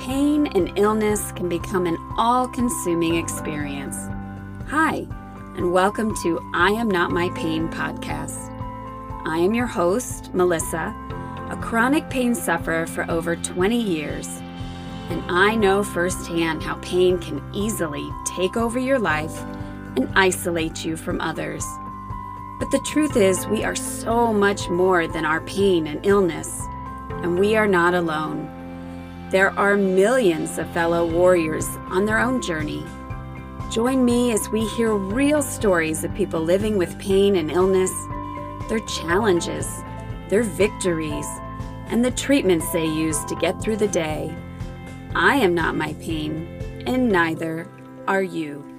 pain and illness can become an all consuming experience. Hi, and welcome to I Am Not My Pain podcast. I am your host, Melissa, a chronic pain sufferer for over 20 years, and I know firsthand how pain can easily take over your life and isolate you from others. But the truth is, we are so much more than our pain and illness, and we are not alone. There are millions of fellow warriors on their own journey. Join me as we hear real stories of people living with pain and illness, their challenges, their victories, and the treatments they use to get through the day. I am not my pain, and neither are you.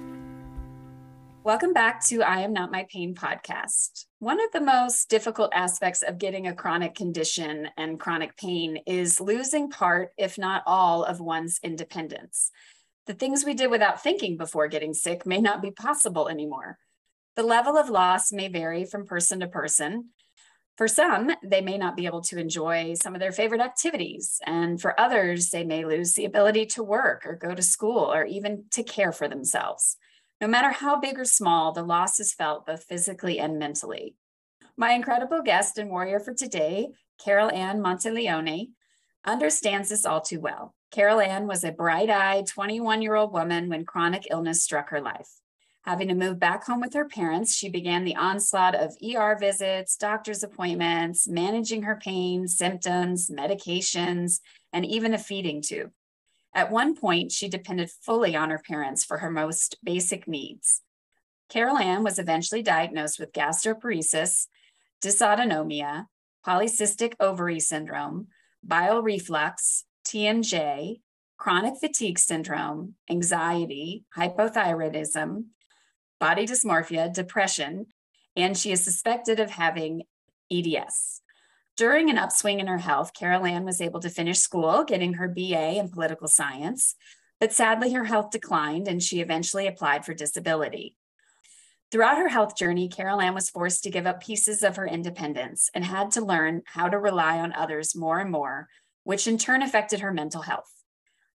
Welcome back to I Am Not My Pain podcast. One of the most difficult aspects of getting a chronic condition and chronic pain is losing part, if not all, of one's independence. The things we did without thinking before getting sick may not be possible anymore. The level of loss may vary from person to person. For some, they may not be able to enjoy some of their favorite activities. And for others, they may lose the ability to work or go to school or even to care for themselves. No matter how big or small, the loss is felt both physically and mentally. My incredible guest and warrior for today, Carolanne Monteleone, understands this all too well. Carolanne was a bright eyed 21 year old woman when chronic illness struck her life. Having to move back home with her parents, she began the onslaught of ER visits, doctor's appointments, managing her pain, symptoms, medications, and even a feeding tube. At one point, she depended fully on her parents for her most basic needs. Carolanne was eventually diagnosed with gastroparesis, dysautonomia, polycystic ovary syndrome, bile reflux, TMJ, chronic fatigue syndrome, anxiety, hypothyroidism, body dysmorphia, depression, and she is suspected of having EDS. During an upswing in her health, Carolanne was able to finish school, getting her BA in political science, but sadly her health declined and she eventually applied for disability. Throughout her health journey, Carolanne was forced to give up pieces of her independence and had to learn how to rely on others more and more, which in turn affected her mental health.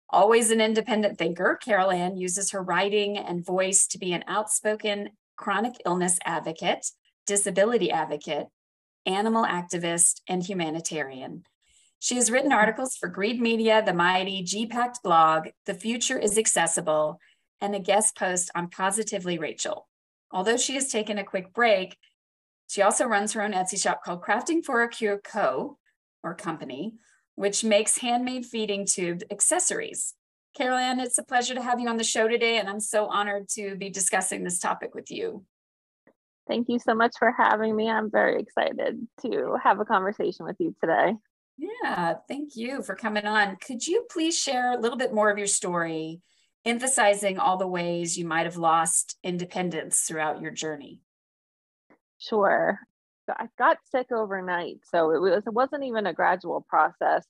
Always an independent thinker, Carolanne uses her writing and voice to be an outspoken chronic illness advocate, disability advocate, animal activist, and humanitarian. She has written articles for Greed Media, The Mighty, GPACT blog, The Future is Accessible, and a guest post on Positively Rachel. Although she has taken a quick break, she also runs her own Etsy shop called Crafting for a Cure Co. or company, which makes handmade feeding tube accessories. Carolanne, it's a pleasure to have you on the show today, and I'm so honored to be discussing this topic with you. Thank you so much for having me. I'm very excited to have a conversation with you today. Yeah, thank you for coming on. Could you please share a little bit more of your story, emphasizing all the ways you might have lost independence throughout your journey? Sure. I got sick overnight, so it was it wasn't even a gradual process.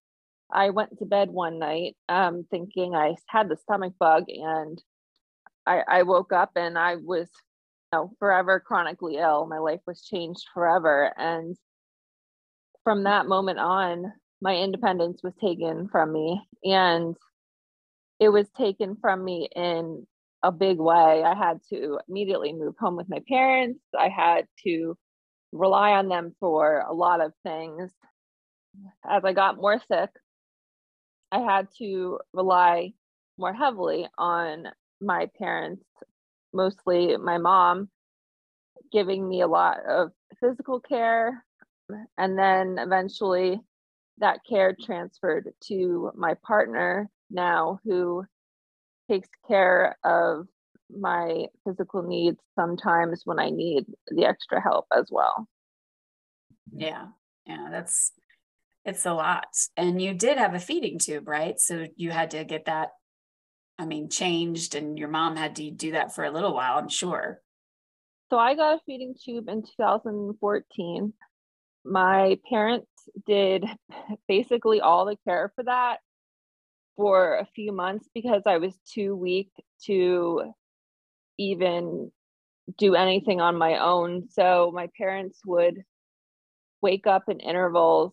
I went to bed one night um, thinking I had the stomach bug, and I, I woke up and I was know, forever chronically ill. My life was changed forever. And from that moment on, my independence was taken from me. And it was taken from me in a big way. I had to immediately move home with my parents. I had to rely on them for a lot of things. As I got more sick, I had to rely more heavily on my parents mostly my mom giving me a lot of physical care. And then eventually that care transferred to my partner now, who takes care of my physical needs sometimes when I need the extra help as well. Yeah, yeah, that's it's a lot. And you did have a feeding tube, right? So you had to get that I mean, changed and your mom had to do that for a little while, I'm sure. So I got a feeding tube in 2014. My parents did basically all the care for that for a few months because I was too weak to even do anything on my own. So my parents would wake up in intervals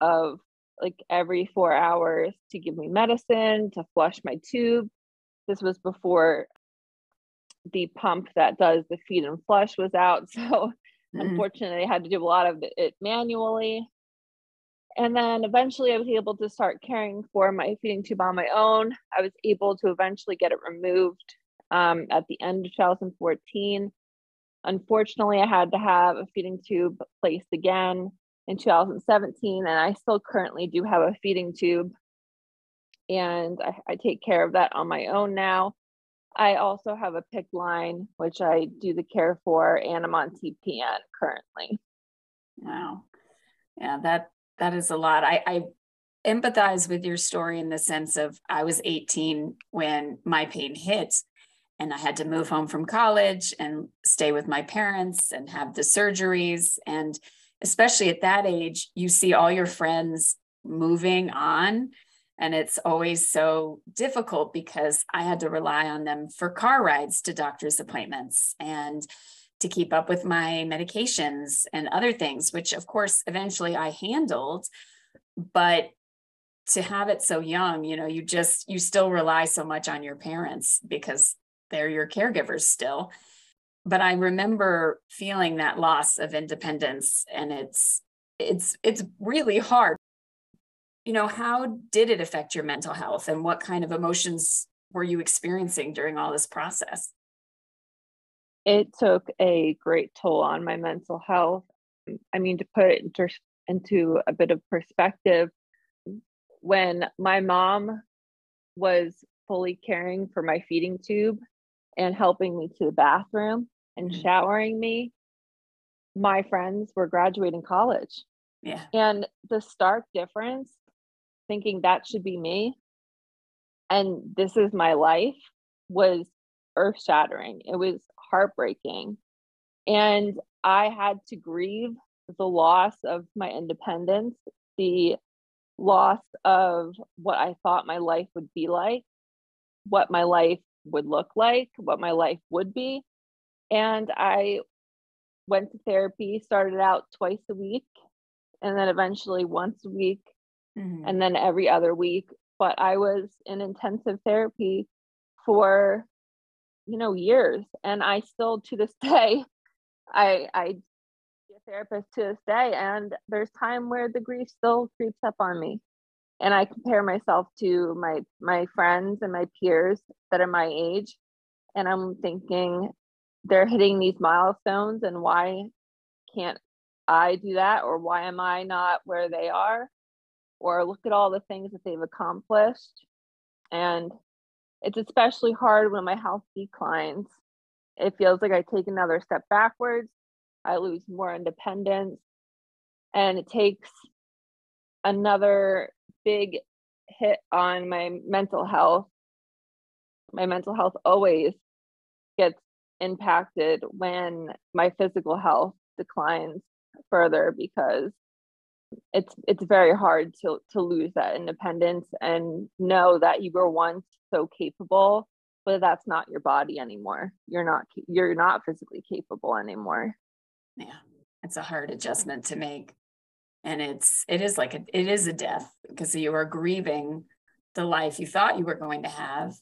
of like every four hours to give me medicine, to flush my tube. This was before the pump that does the feed and flush was out. So mm-hmm. unfortunately, I had to do a lot of it manually. And then eventually, I was able to start caring for my feeding tube on my own. I was able to eventually get it removed um, at the end of 2014. Unfortunately, I had to have a feeding tube placed again in 2017, and I still currently do have a feeding tube. And I, I take care of that on my own now. I also have a PICC line, which I do the care for, and I'm on TPN currently. Wow. Yeah, that that is a lot. I, I empathize with your story in the sense of I was 18 when my pain hit and I had to move home from college and stay with my parents and have the surgeries. And especially at that age, you see all your friends moving on. And it's always so difficult because I had to rely on them for car rides to doctor's appointments and to keep up with my medications and other things, which of course eventually I handled. But to have it so young, you know, you just, you still rely so much on your parents because they're your caregivers still. But I remember feeling that loss of independence and it's, it's, it's really hard. You know, how did it affect your mental health and what kind of emotions were you experiencing during all this process? it took a great toll on my mental health. I mean, to put it into, into a bit of perspective, when my mom was fully caring for my feeding tube and helping me to the bathroom and mm-hmm. showering me, my friends were graduating college. Yeah. And the stark difference, thinking that should be me and this is my life, was earth shattering. It was heartbreaking. And I had to grieve the loss of my independence, the loss of what I thought my life would be like, what my life would look like, what my life would be. And I went to therapy, started out twice a week, and then eventually once a week, mm-hmm. and then every other week. But I was in intensive therapy for you know years and i still to this day i i a therapist to this day and there's time where the grief still creeps up on me and i compare myself to my my friends and my peers that are my age and i'm thinking they're hitting these milestones and why can't i do that or why am i not where they are or look at all the things that they've accomplished and it's especially hard when my health declines. It feels like I take another step backwards. I lose more independence. And it takes another big hit on my mental health. My mental health always gets impacted when my physical health declines further because it's it's very hard to to lose that independence and know that you were once so capable but that's not your body anymore. You're not you're not physically capable anymore. Yeah it's a hard adjustment to make. And it's it is like a, it is a death because you are grieving the life you thought you were going to have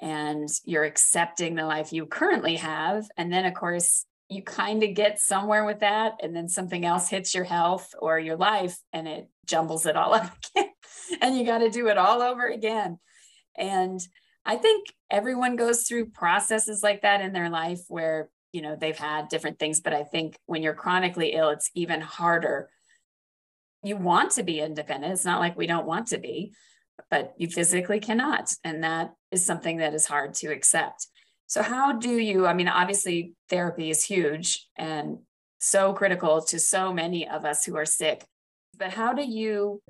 and you're accepting the life you currently have and then of course you kind of get somewhere with that and then something else hits your health or your life and it jumbles it all up again and you got to do it all over again. And i think everyone goes through processes like that in their life where you know they've had different things but i think when you're chronically ill it's even harder. You want to be independent it's not like we don't want to be but you physically cannot and that is something that is hard to accept so, how do you? I mean, obviously, therapy is huge and so critical to so many of us who are sick, but how do you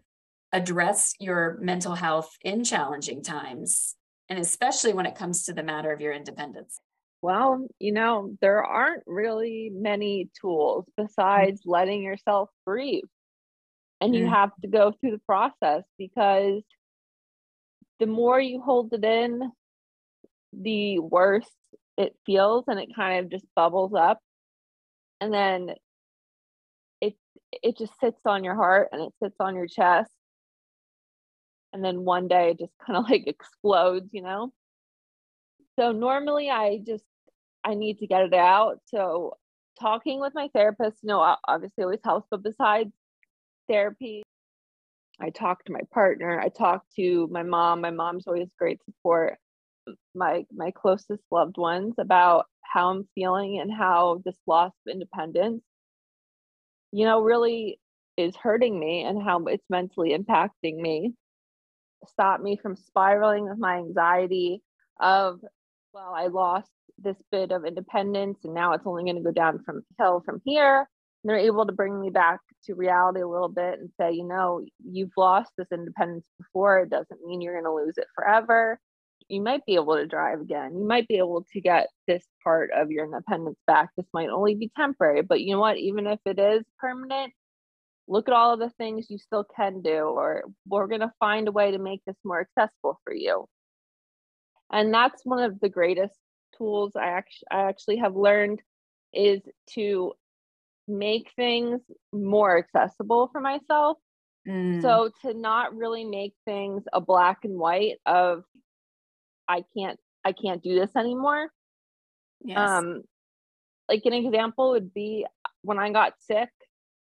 address your mental health in challenging times? And especially when it comes to the matter of your independence? Well, you know, there aren't really many tools besides mm-hmm. letting yourself breathe. And you mm-hmm. have to go through the process because the more you hold it in, the worse it feels and it kind of just bubbles up and then it it just sits on your heart and it sits on your chest and then one day it just kind of like explodes, you know? So normally I just I need to get it out. So talking with my therapist, you know, obviously always helps, but besides therapy, I talk to my partner, I talk to my mom. My mom's always great support. My my closest loved ones about how I'm feeling and how this loss of independence, you know, really is hurting me and how it's mentally impacting me. Stop me from spiraling with my anxiety of, well, I lost this bit of independence and now it's only going to go down from hill from here. And they're able to bring me back to reality a little bit and say, you know, you've lost this independence before. It doesn't mean you're going to lose it forever. You might be able to drive again. You might be able to get this part of your independence back. This might only be temporary, but you know what? Even if it is permanent, look at all of the things you still can do, or we're going to find a way to make this more accessible for you. And that's one of the greatest tools I actually I actually have learned is to make things more accessible for myself. Mm. So to not really make things a black and white of I can't I can't do this anymore. Yes. Um like an example would be when I got sick,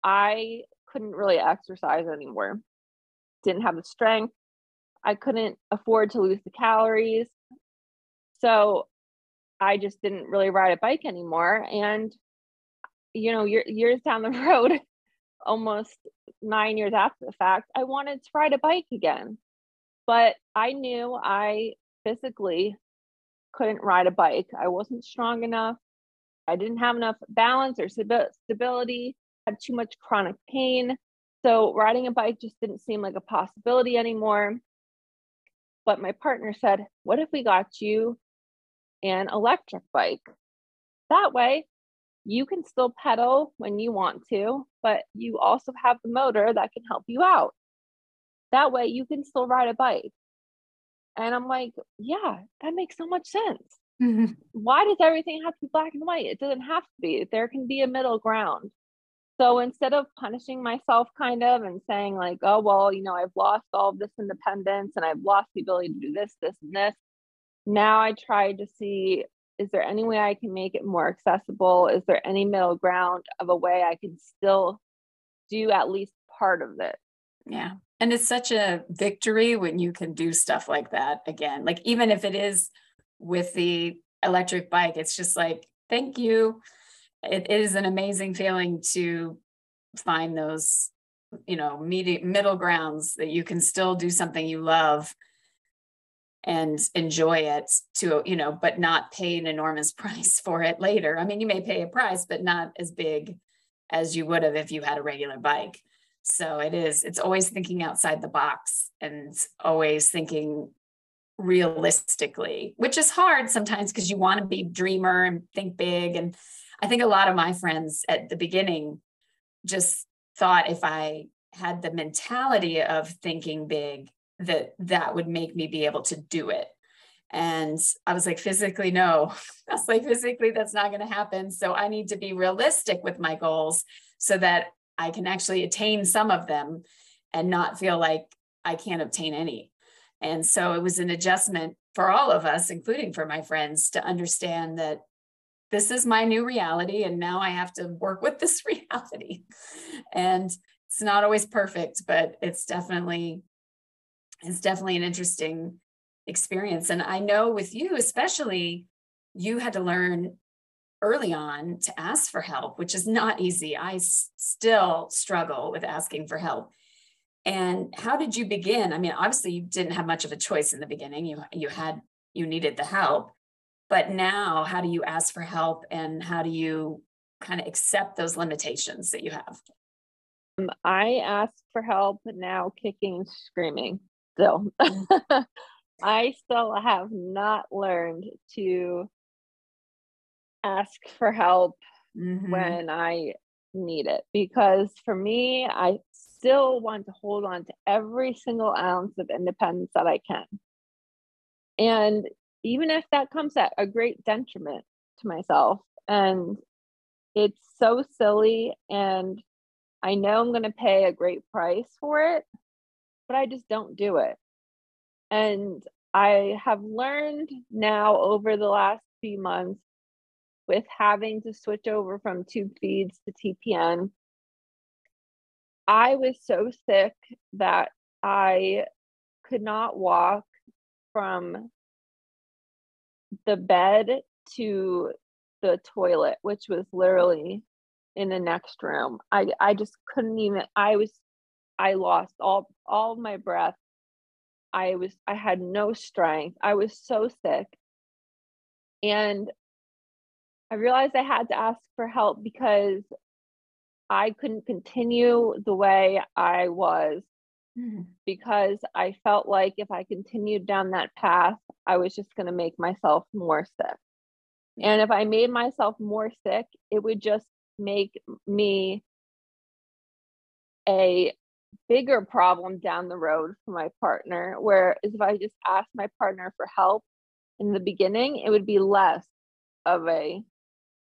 I couldn't really exercise anymore. Didn't have the strength. I couldn't afford to lose the calories. So I just didn't really ride a bike anymore. And, you know, years down the road, almost nine years after the fact, I wanted to ride a bike again. But I knew I physically couldn't ride a bike. I wasn't strong enough. I didn't have enough balance or stability, had too much chronic pain. So riding a bike just didn't seem like a possibility anymore. But my partner said, What if we got you an electric bike. That way, you can still pedal when you want to, but you also have the motor that can help you out. That way, you can still ride a bike. And I'm like, yeah, that makes so much sense. Mm-hmm. Why does everything have to be black and white? It doesn't have to be. There can be a middle ground. So instead of punishing myself kind of and saying, like, oh, well, you know, I've lost all of this independence and I've lost the ability to do this, this, and this, now I try to see is there any way I can make it more accessible? Is there any middle ground of a way I can still do at least part of it? Yeah. And it's such a victory when you can do stuff like that again. Like, even if it is with the electric bike, it's just like, thank you. it, it is an amazing feeling to find those, you know, middle grounds that you can still do something you love and enjoy it to you know but not pay an enormous price for it later i mean you may pay a price but not as big as you would have if you had a regular bike so it is it's always thinking outside the box and always thinking realistically which is hard sometimes because you want to be dreamer and think big and i think a lot of my friends at the beginning just thought if i had the mentality of thinking big that that would make me be able to do it. And i was like physically no. I was like physically that's not going to happen. So i need to be realistic with my goals so that i can actually attain some of them and not feel like i can't obtain any and so it was an adjustment for all of us including for my friends to understand that this is my new reality and now i have to work with this reality and it's not always perfect but it's definitely it's definitely an interesting experience. And I know with you, especially, you had to learn early on to ask for help, which is not easy. I s- still struggle with asking for help. And how did you begin? I mean, obviously you didn't have much of a choice in the beginning. You you had you needed the help. But now how do you ask for help and how do you kind of accept those limitations that you have? Um, I ask for help now kicking screaming still. Mm. I still have not learned to ask for help mm-hmm. when I need it because for me, I still want to hold on to every single ounce of independence that I can. And even if that comes at a great detriment to myself, and it's so silly, and I know I'm going to pay a great price for it, but I just don't do it. And I have learned now over the last few months with having to switch over from tube feeds to TPN. I was so sick that I could not walk from the bed to the toilet, which was literally in the next room. I I just couldn't even I was I lost all all my breath. I was I had no strength. I was so sick. And I realized I had to ask for help because I couldn't continue the way I was mm-hmm. because I felt like if I continued down that path, I was just going to make myself more sick. And if I made myself more sick, it would just make me a bigger problem down the road for my partner. Whereas if I just asked my partner for help in the beginning, it would be less of a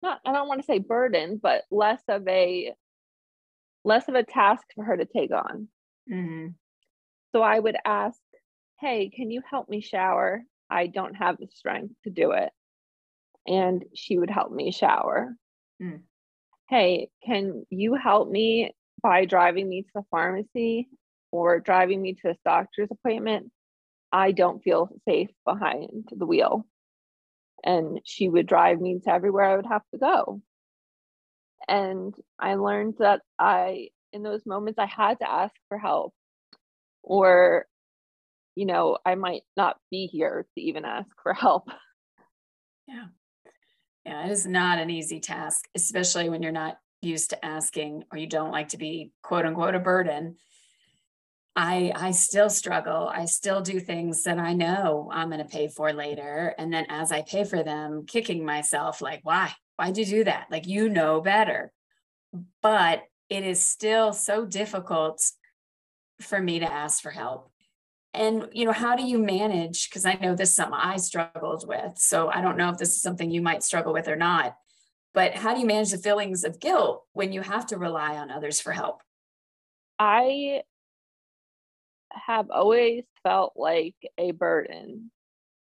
not I don't want to say burden, but less of a less of a task for her to take on. Mm-hmm. So I would ask, "Hey, can you help me shower? I don't have the strength to do it." And she would help me shower. Mm. Hey, can you help me by driving me to the pharmacy or driving me to a doctor's appointment? I don't feel safe behind the wheel and she would drive me to everywhere I would have to go. And I learned that I, in those moments, I had to ask for help, or, you know, I might not be here to even ask for help. Yeah. Yeah, it is not an easy task, especially when you're not used to asking or you don't like to be quote unquote a burden. I I still struggle. I still do things that I know I'm going to pay for later and then as I pay for them kicking myself like why? Why'd you do that? Like you know better. But it is still so difficult for me to ask for help. And you know, how do you manage because I know this is something I struggled with. So I don't know if this is something you might struggle with or not. But how do you manage the feelings of guilt when you have to rely on others for help? I have always felt like a burden.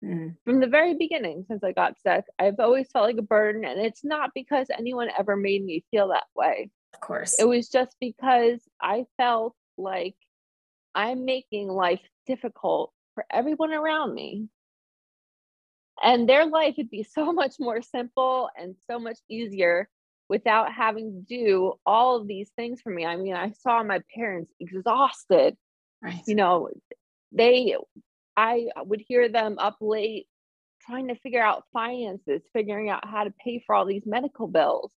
Mm. From the very beginning, since I got sick, I've always felt like a burden. And it's not because anyone ever made me feel that way. Of course. It was just because I felt like I'm making life difficult for everyone around me. And their life would be so much more simple and so much easier without having to do all of these things for me. I mean, I saw my parents exhausted Right. You know, they, I would hear them up late trying to figure out finances, figuring out how to pay for all these medical bills.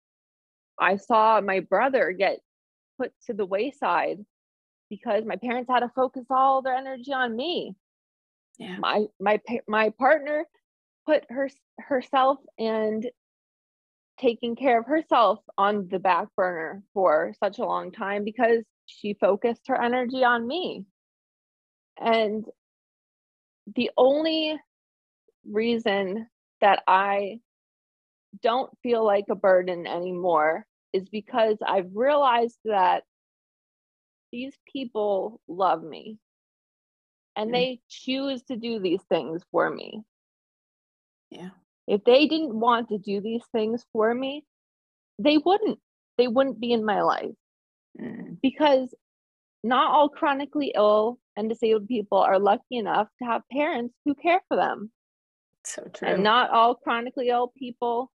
I saw my brother get put to the wayside because my parents had to focus all their energy on me. Yeah. My my my partner put her herself and taking care of herself on the back burner for such a long time because she focused her energy on me. And the only reason that I don't feel like a burden anymore is because I've realized that these people love me and mm. they choose to do these things for me. Yeah. If they didn't want to do these things for me, they wouldn't. They wouldn't be in my life. Mm. Because not all chronically ill and disabled people are lucky enough to have parents who care for them. So true. And not all chronically ill people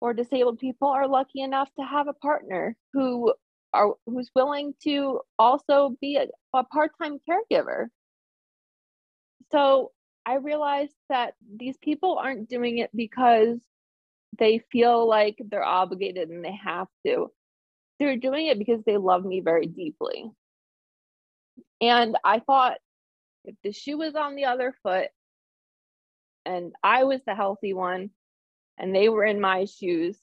or disabled people are lucky enough to have a partner who are who's willing to also be a, a part-time caregiver. So I realized that these people aren't doing it because they feel like they're obligated and they have to. They're doing it because they love me very deeply. And I thought if the shoe was on the other foot and I was the healthy one and they were in my shoes,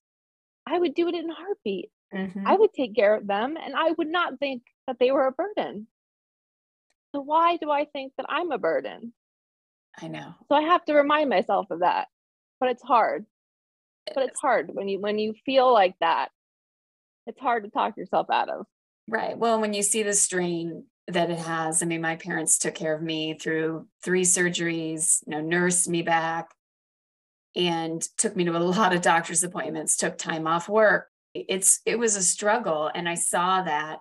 I would do it in a heartbeat. Mm-hmm. I would take care of them and I would not think that they were a burden. So why do I think that I'm a burden? I know. So I have to remind myself of that. But it's hard. But it's hard when you when you feel like that. It's hard to talk yourself out of. Right. Well, when you see the strain that it has. I mean, my parents took care of me through three surgeries, you know, nursed me back and took me to a lot of doctor's appointments, took time off work. It's it was a struggle and I saw that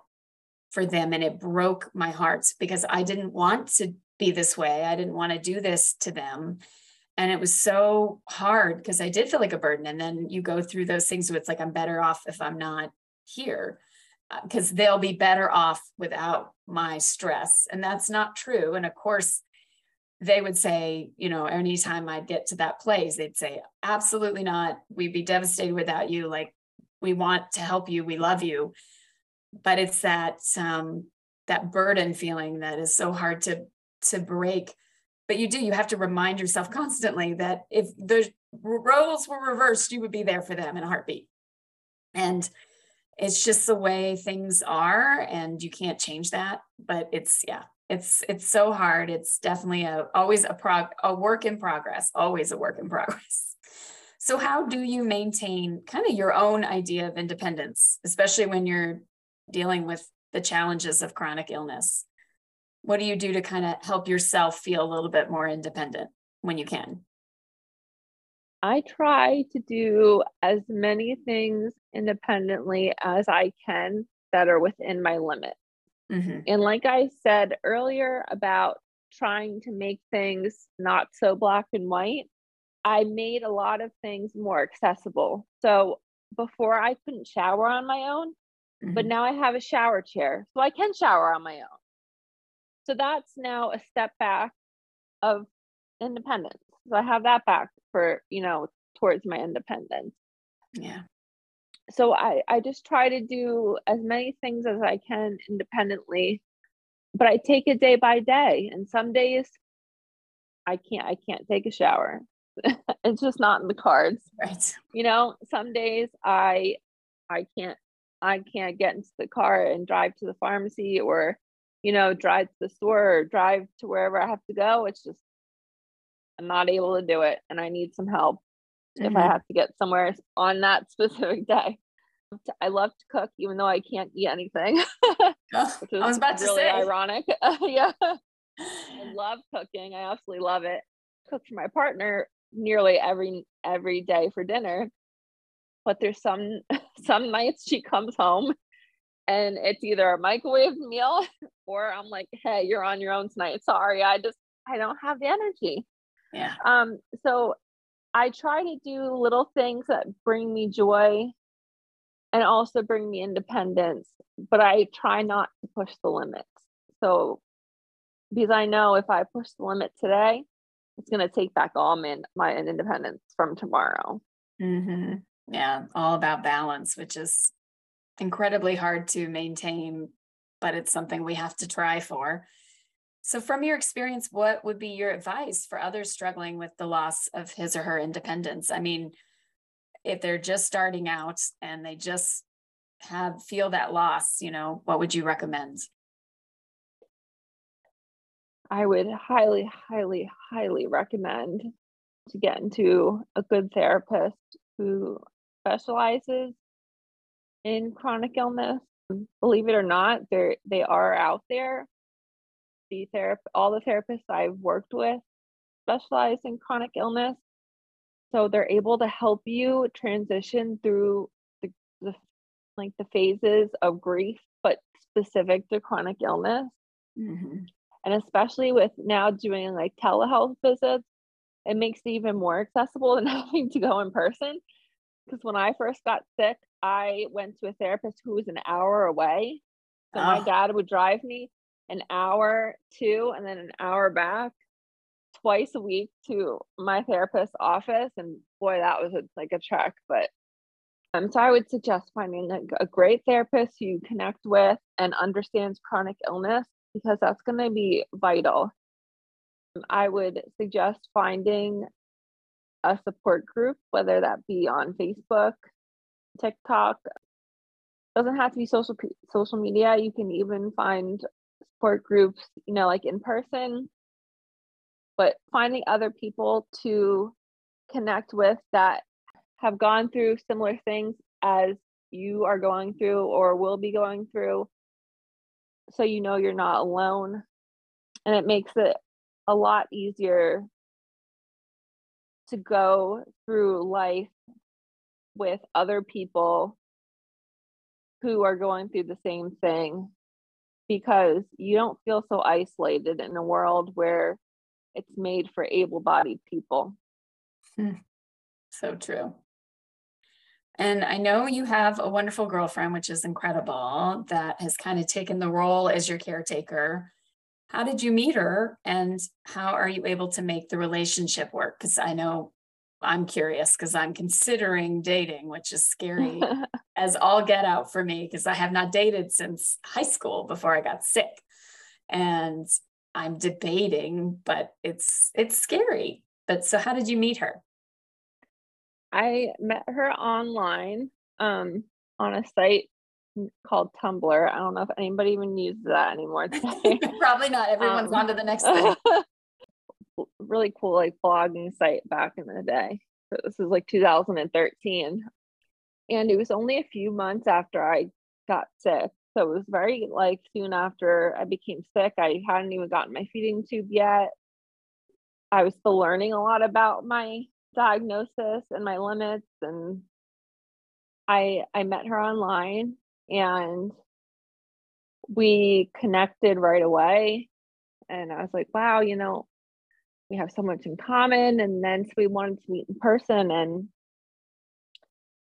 for them and it broke my heart because I didn't want to be this way. I didn't want to do this to them. And it was so hard because I did feel like a burden. And then you go through those things where it's like, I'm better off if I'm not here because uh, they'll be better off without my stress. And that's not true. And of course, they would say, you know, anytime I'd get to that place, they'd say, absolutely not. We'd be devastated without you. Like, we want to help you. We love you. But it's that um, that burden feeling that is so hard to to break. But you do, you have to remind yourself constantly that if the roles were reversed, you would be there for them in a heartbeat. And it's just the way things are and you can't change that but it's yeah it's it's so hard. It's definitely a always a prog a work in progress always a work in progress. So how do you maintain kind of your own idea of independence especially when you're dealing with the challenges of chronic illness? What do you do to kind of help yourself feel a little bit more independent when you can I try to do as many things independently as I can that are within my limit. Mm-hmm. And like I said earlier about trying to make things not so black and white, I made a lot of things more accessible. So before I couldn't shower on my own, mm-hmm. but now I have a shower chair, so I can shower on my own. So that's now a step back of independence. So I have that back for, you know, towards my independence. Yeah. So I I just try to do as many things as I can independently, but I take it day by day. And some days I can't I can't take a shower. it's just not in the cards. Right. You know, some days I I can't I can't get into the car and drive to the pharmacy or you know, drive to the store or drive to wherever I have to go. It's just I'm not able to do it and I need some help mm-hmm. if I mm-hmm. have to get somewhere on that specific day. I love to cook even though I can't eat anything. oh, I was about to really say ironic. yeah. I love cooking. I absolutely love it. Cook for my partner nearly every every day for dinner. But there's some some nights she comes home and it's either a microwave meal or I'm like, hey, you're on your own tonight. Sorry, I just I don't have the energy. Yeah. Um, so I try to do little things that bring me joy and also bring me independence, but I try not to push the limits. So because I know if I push the limit today, it's going to take back all my, my independence from tomorrow. Mm-hmm. Yeah, all about balance, which is incredibly hard to maintain, but it's something we have to try for. So, from your experience, what would be your advice for others struggling with the loss of his or her independence? I mean, if they're just starting out and they just have feel that loss, you know, what would you recommend? I would highly, highly, highly recommend to get into a good therapist who specializes in chronic illness. Believe it or not, they they are out there the therapist, all the therapists I've worked with specialize in chronic illness. So they're able to help you transition through the, the like the phases of grief, but specific to chronic illness. Mm-hmm. And especially with now doing like telehealth visits, it makes it even more accessible than having to go in person. Because when I first got sick, I went to a therapist who was an hour away. So oh. my dad would drive me an hour to and then an hour back twice a week to my therapist's office and boy that was a, like a trek but um, so i would suggest finding a, a great therapist who you connect with and understands chronic illness because that's going to be vital. I would suggest finding a support group whether that be on facebook tiktok. Doesn't have to be social social media you can even find support groups, you know, like in person, but finding other people to connect with that have gone through similar things as you are going through or will be going through so you know you're not alone and it makes it a lot easier to go through life with other people who are going through the same thing because you don't feel so isolated in a world where it's made for able bodied people. Hmm. So true. And I know you have a wonderful girlfriend, which is incredible, that has kind of taken the role as your caretaker. How did you meet her and how are you able to make the relationship work? Because I know I'm curious because I'm considering dating, which is scary as all get out for me because I have not dated since high school before I got sick. And I'm debating, but it's it's scary. But so how did you meet her? I met her online um, on a site called Tumblr. I don't know if anybody even uses that anymore today. Probably not. Everyone's um, on to the next thing. really cool like blogging site back in the day. So this is like 2013. And it was only a few months after I got sick. So it was very like soon after I became sick. I hadn't even gotten my feeding tube yet. I was still learning a lot about my diagnosis and my limits and I I met her online and we connected right away and I was like, wow, you know, we have so much in common and then so we wanted to meet in person and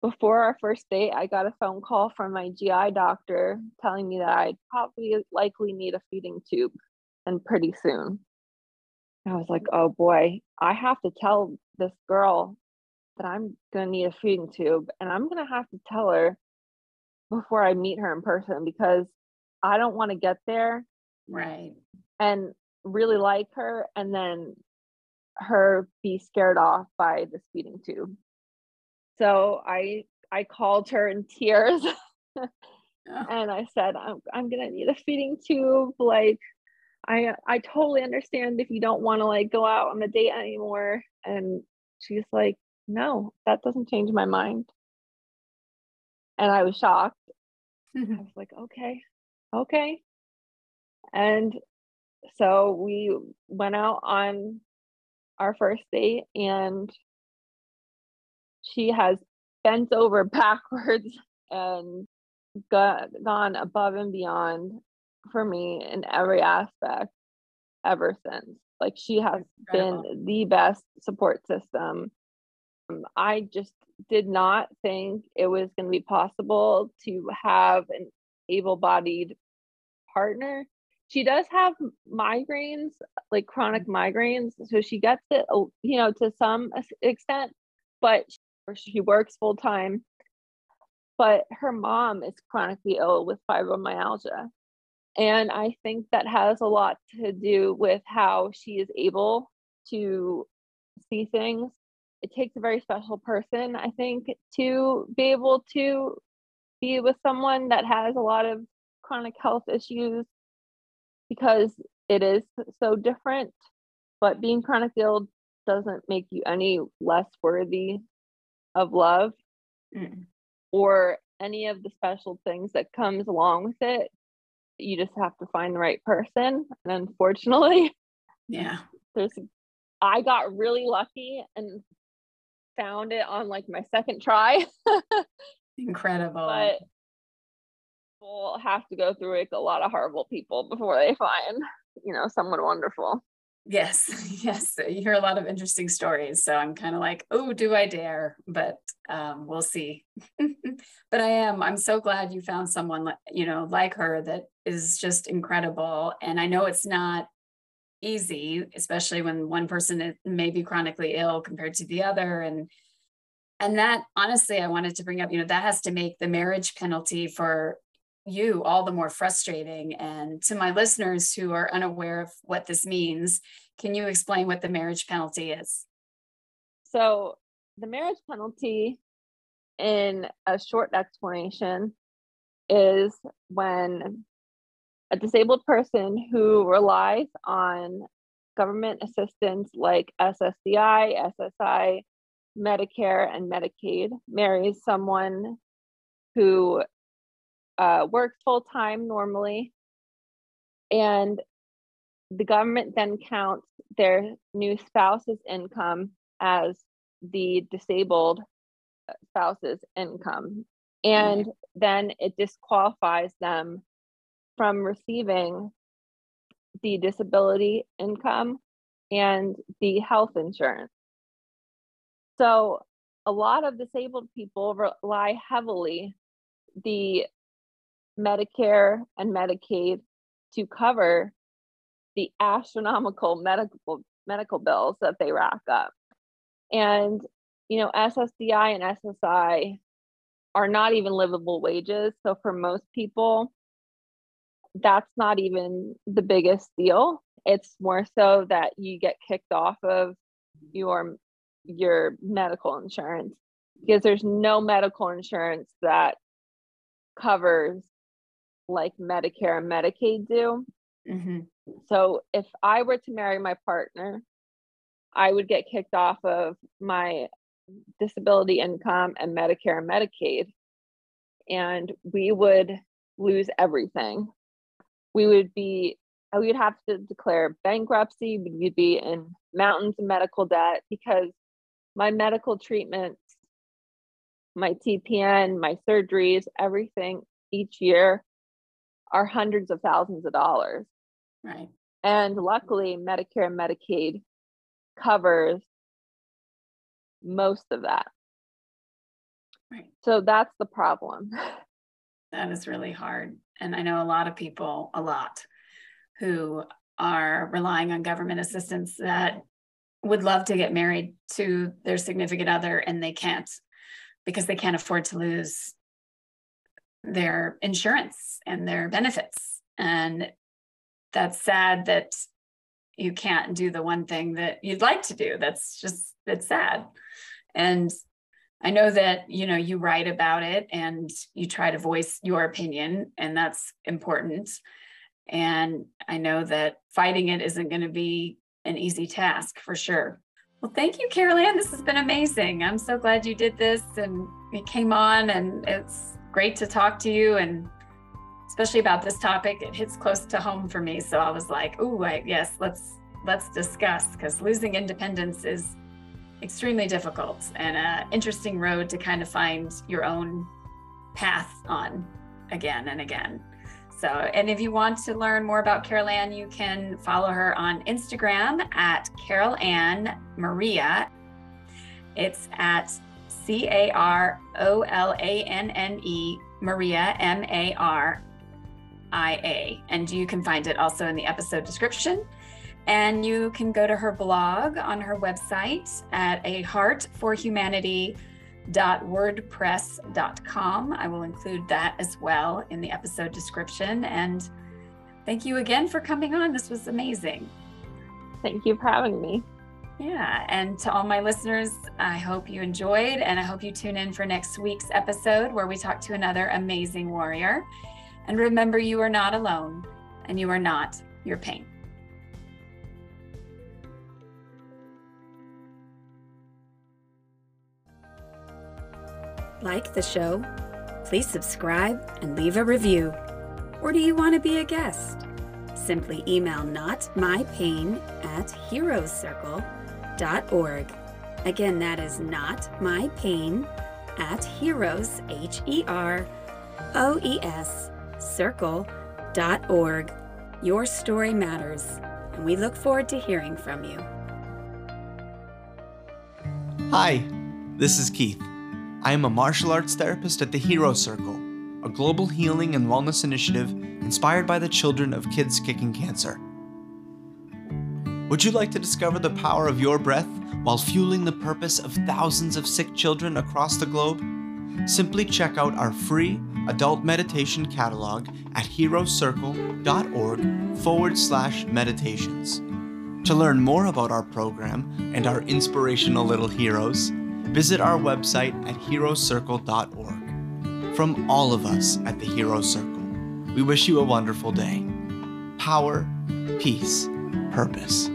before our first date I got a phone call from my GI doctor telling me that I'd probably likely need a feeding tube and pretty soon. I was like, oh boy, I have to tell this girl that I'm going to need a feeding tube and I'm going to have to tell her before I meet her in person because I don't want to get there. Right. And really like her and then her be scared off by the feeding tube. So I I called her in tears and I said, I'm I'm gonna need a feeding tube. Like I I totally understand if you don't want to like go out on a date anymore. And she's like, no, that doesn't change my mind. And I was shocked. I was like, okay, okay. And so we went out on our first date, and she has bent over backwards and got, gone above and beyond for me in every aspect ever since. Like she has been the best support system um, I just did not think it was going to be possible to have an able bodied partner. She does have migraines, like chronic migraines. So she gets it, oh, you know, to some extent, but she works full time. But her mom is chronically ill with fibromyalgia. And I think that has a lot to do with how she is able to see things it takes a very special person, I think, to be able to be with someone that has a lot of chronic health issues because it is so different. But being chronic ill doesn't make you any less worthy of love mm. or any of the special things that comes along with it. You just have to find the right person. And unfortunately, yeah, there's I got really lucky and found it on like my second try. Incredible. But people have to go through like a lot of horrible people before they find, you know, someone wonderful. Yes, yes. You hear a lot of interesting stories. So I'm kind of like, oh, do I dare? But um, we'll see. but I am. I'm so glad you found someone, you know, like her that is just incredible. And I know it's not easy, especially when one person may be chronically ill compared to the other. And and that honestly, I wanted to bring up, you know, that has to make the marriage penalty for you all the more frustrating. And to my listeners who are unaware of what this means, can you explain what the marriage penalty is? So, the marriage penalty, in a short explanation, is when a disabled person who relies on government assistance like SSDI, SSI, Medicare, and Medicaid marries someone who uh, full time normally And the government then counts their new spouse's income as the disabled uh, spouse's income. And mm-hmm. then it disqualifies them from receiving the disability income and the health insurance. So a lot of disabled people rely heavily the Medicare and Medicaid to cover the astronomical medical medical bills that they rack up. And you know, SSDI and SSI are not even livable wages. So for most people, that's not even the biggest deal. It's more so that you get kicked off of your your medical insurance because there's no medical insurance that covers like Medicare and Medicaid do. Mm-hmm. So if I were to marry my partner, I would get kicked off of my disability income and Medicare and Medicaid, and we would lose everything. We would be, we would have to declare bankruptcy. We'd be in mountains of medical debt because my medical treatments, my TPN, my surgeries, everything each year are hundreds of thousands of dollars. Right. And luckily, Medicare and Medicaid covers most of that. Right. So that's the problem. That is really hard. And I know a lot of people, a lot, who are relying on government assistance that would love to get married to their significant other and they can't because they can't afford to lose their insurance and their benefits. And that's sad that you can't do the one thing that you'd like to do. That's just, it's sad. And I know that, you know, you write about it and you try to voice your opinion, and that's important. And I know that fighting it isn't going to be an easy task for sure. Well, thank you, Carolanne. This has been amazing. I'm so glad you did this and you came on, and it's great to talk to you. And especially about this topic, it hits close to home for me. So I was like, "Oh, yes, let's let's discuss," because losing independence is extremely difficult and an interesting road to kind of find your own path on again and again. So, and if you want to learn more about Carolanne, you can follow her on Instagram at Carolanne Maria. It's at C A R O L A N N E Maria M A R I A. And you can find it also in the episode description. And you can go to her blog on her website at a heart for. I will include that as well in the episode description. And thank you again for coming on. This was amazing. Thank you for having me. Yeah. And to all my listeners, I hope you enjoyed and I hope you tune in for next week's episode where we talk to another amazing warrior. And remember, you are not alone and you are not your pain. Like the show? Please subscribe and leave a review. Or do you want to be a guest? Simply email notmypain at Again, that is not my pain at heroes, H E R O E S, circle.org. Your story matters, and we look forward to hearing from you. Hi, this is Keith. I am a martial arts therapist at the Hero Circle, a global healing and wellness initiative inspired by the children of kids kicking cancer. Would you like to discover the power of your breath while fueling the purpose of thousands of sick children across the globe? Simply check out our free adult meditation catalog at heroescircle.org forward slash meditations. To learn more about our program and our inspirational little heroes, visit our website at heroescircle.org. From all of us at the Hero Circle, we wish you a wonderful day. Power, peace, purpose.